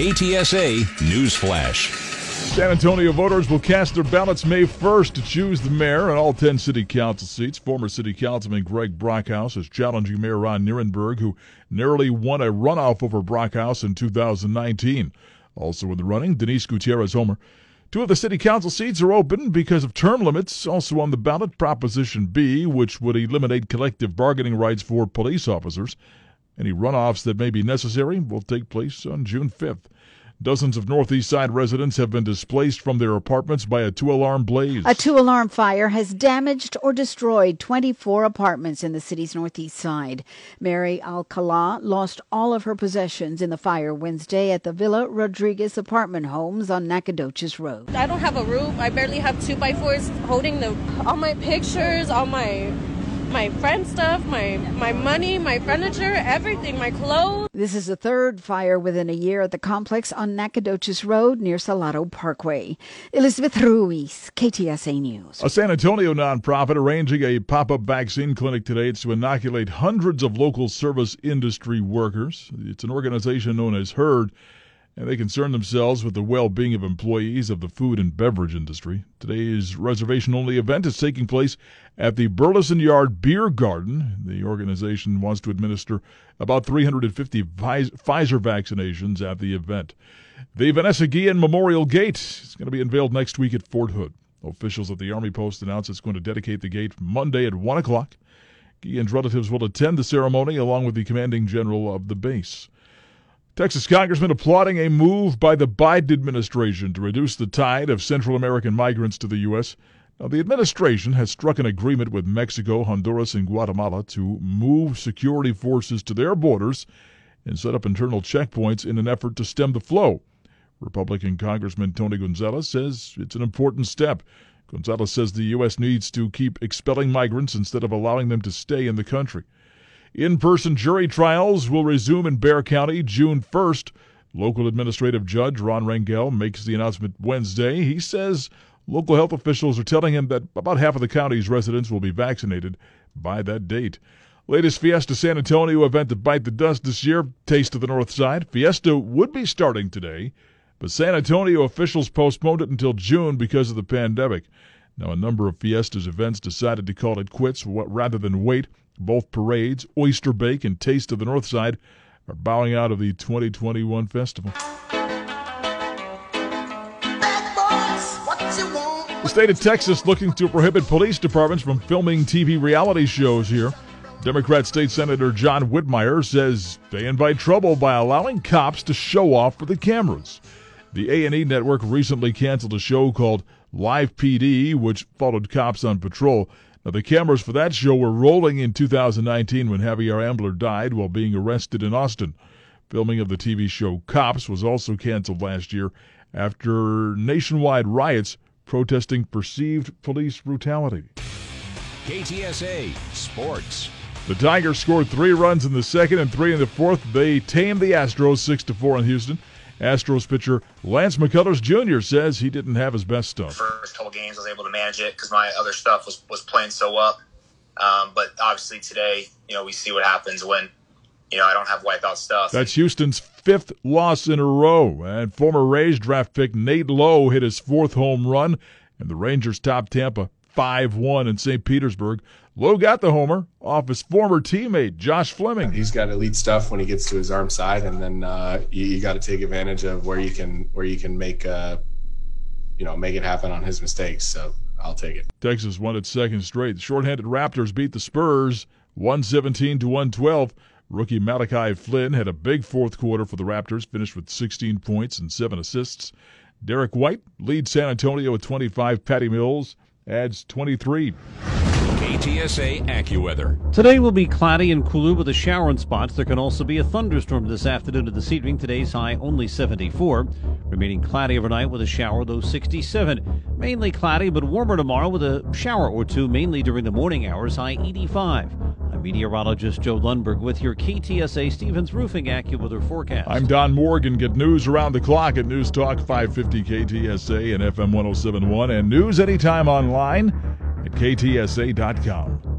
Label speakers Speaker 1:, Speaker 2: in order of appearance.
Speaker 1: KTSA News Flash.
Speaker 2: San Antonio voters will cast their ballots May 1st to choose the mayor and all 10 city council seats. Former city councilman Greg Brockhouse is challenging Mayor Ron Nirenberg, who narrowly won a runoff over Brockhouse in 2019. Also in the running, Denise Gutierrez Homer. Two of the city council seats are open because of term limits. Also on the ballot, Proposition B, which would eliminate collective bargaining rights for police officers. Any runoffs that may be necessary will take place on June 5th. Dozens of Northeast Side residents have been displaced from their apartments by a two alarm blaze.
Speaker 3: A two alarm fire has damaged or destroyed 24 apartments in the city's Northeast Side. Mary Alcala lost all of her possessions in the fire Wednesday at the Villa Rodriguez apartment homes on Nacogdoches Road.
Speaker 4: I don't have a roof. I barely have two by fours holding the all my pictures, all my my friend stuff, my my money, my furniture, everything, my clothes.
Speaker 3: This is the third fire within a year at the complex on Nacogdoches Road near Salado Parkway. Elizabeth Ruiz, KTSA News.
Speaker 2: A San Antonio nonprofit arranging a pop-up vaccine clinic today. It's to inoculate hundreds of local service industry workers. It's an organization known as HERD and they concern themselves with the well being of employees of the food and beverage industry. Today's reservation only event is taking place at the Burleson Yard Beer Garden. The organization wants to administer about 350 Pfizer vaccinations at the event. The Vanessa Guillen Memorial Gate is going to be unveiled next week at Fort Hood. Officials at the Army Post announced it's going to dedicate the gate Monday at 1 o'clock. Guillen's relatives will attend the ceremony along with the commanding general of the base. Texas Congressman applauding a move by the Biden administration to reduce the tide of Central American migrants to the U.S. Now, the administration has struck an agreement with Mexico, Honduras, and Guatemala to move security forces to their borders and set up internal checkpoints in an effort to stem the flow. Republican Congressman Tony Gonzalez says it's an important step. Gonzalez says the U.S. needs to keep expelling migrants instead of allowing them to stay in the country. In person jury trials will resume in Bexar County June 1st. Local administrative judge Ron Rangel makes the announcement Wednesday. He says local health officials are telling him that about half of the county's residents will be vaccinated by that date. Latest Fiesta San Antonio event to bite the dust this year, Taste of the North Side. Fiesta would be starting today, but San Antonio officials postponed it until June because of the pandemic. Now, a number of Fiesta's events decided to call it quits rather than wait. Both parades, Oyster Bake and Taste of the North Side, are bowing out of the 2021 festival. The state of Texas looking to prohibit police departments from filming TV reality shows here. Democrat State Senator John Whitmire says they invite trouble by allowing cops to show off for the cameras. The A&E network recently canceled a show called Live PD, which followed cops on patrol. Now, the cameras for that show were rolling in 2019 when Javier Ambler died while being arrested in Austin. Filming of the TV show Cops was also canceled last year after nationwide riots protesting perceived police brutality.
Speaker 1: KTSA Sports.
Speaker 2: The Tigers scored three runs in the second and three in the fourth. They tamed the Astros six to four in Houston. Astros pitcher Lance McCullers Jr. says he didn't have his best stuff.
Speaker 5: First couple games, I was able to manage it because my other stuff was, was playing so up. Um, but obviously today, you know, we see what happens when, you know, I don't have wipeout stuff.
Speaker 2: That's Houston's fifth loss in a row. And former Rays draft pick Nate Lowe hit his fourth home run, and the Rangers top Tampa 5 1 in St. Petersburg. Lowe got the homer off his former teammate, Josh Fleming.
Speaker 6: He's got elite stuff when he gets to his arm side, and then uh, you, you got to take advantage of where you can where you can make uh, you know make it happen on his mistakes. So I'll take it.
Speaker 2: Texas won its second straight. The shorthanded Raptors beat the Spurs 117 to 112. Rookie Malachi Flynn had a big fourth quarter for the Raptors, finished with 16 points and seven assists. Derrick White leads San Antonio with 25. Patty Mills adds 23.
Speaker 1: KTSA AccuWeather.
Speaker 7: Today will be cloudy and cooler with a shower in spots. There can also be a thunderstorm this afternoon and this evening. Today's high only 74. Remaining cloudy overnight with a shower, though 67. Mainly cloudy but warmer tomorrow with a shower or two, mainly during the morning hours, high 85. I'm meteorologist Joe Lundberg with your KTSA Stevens Roofing AccuWeather forecast.
Speaker 2: I'm Don Morgan. Get news around the clock at News Talk 550 KTSA and FM 1071 and news anytime online at ktsa.com.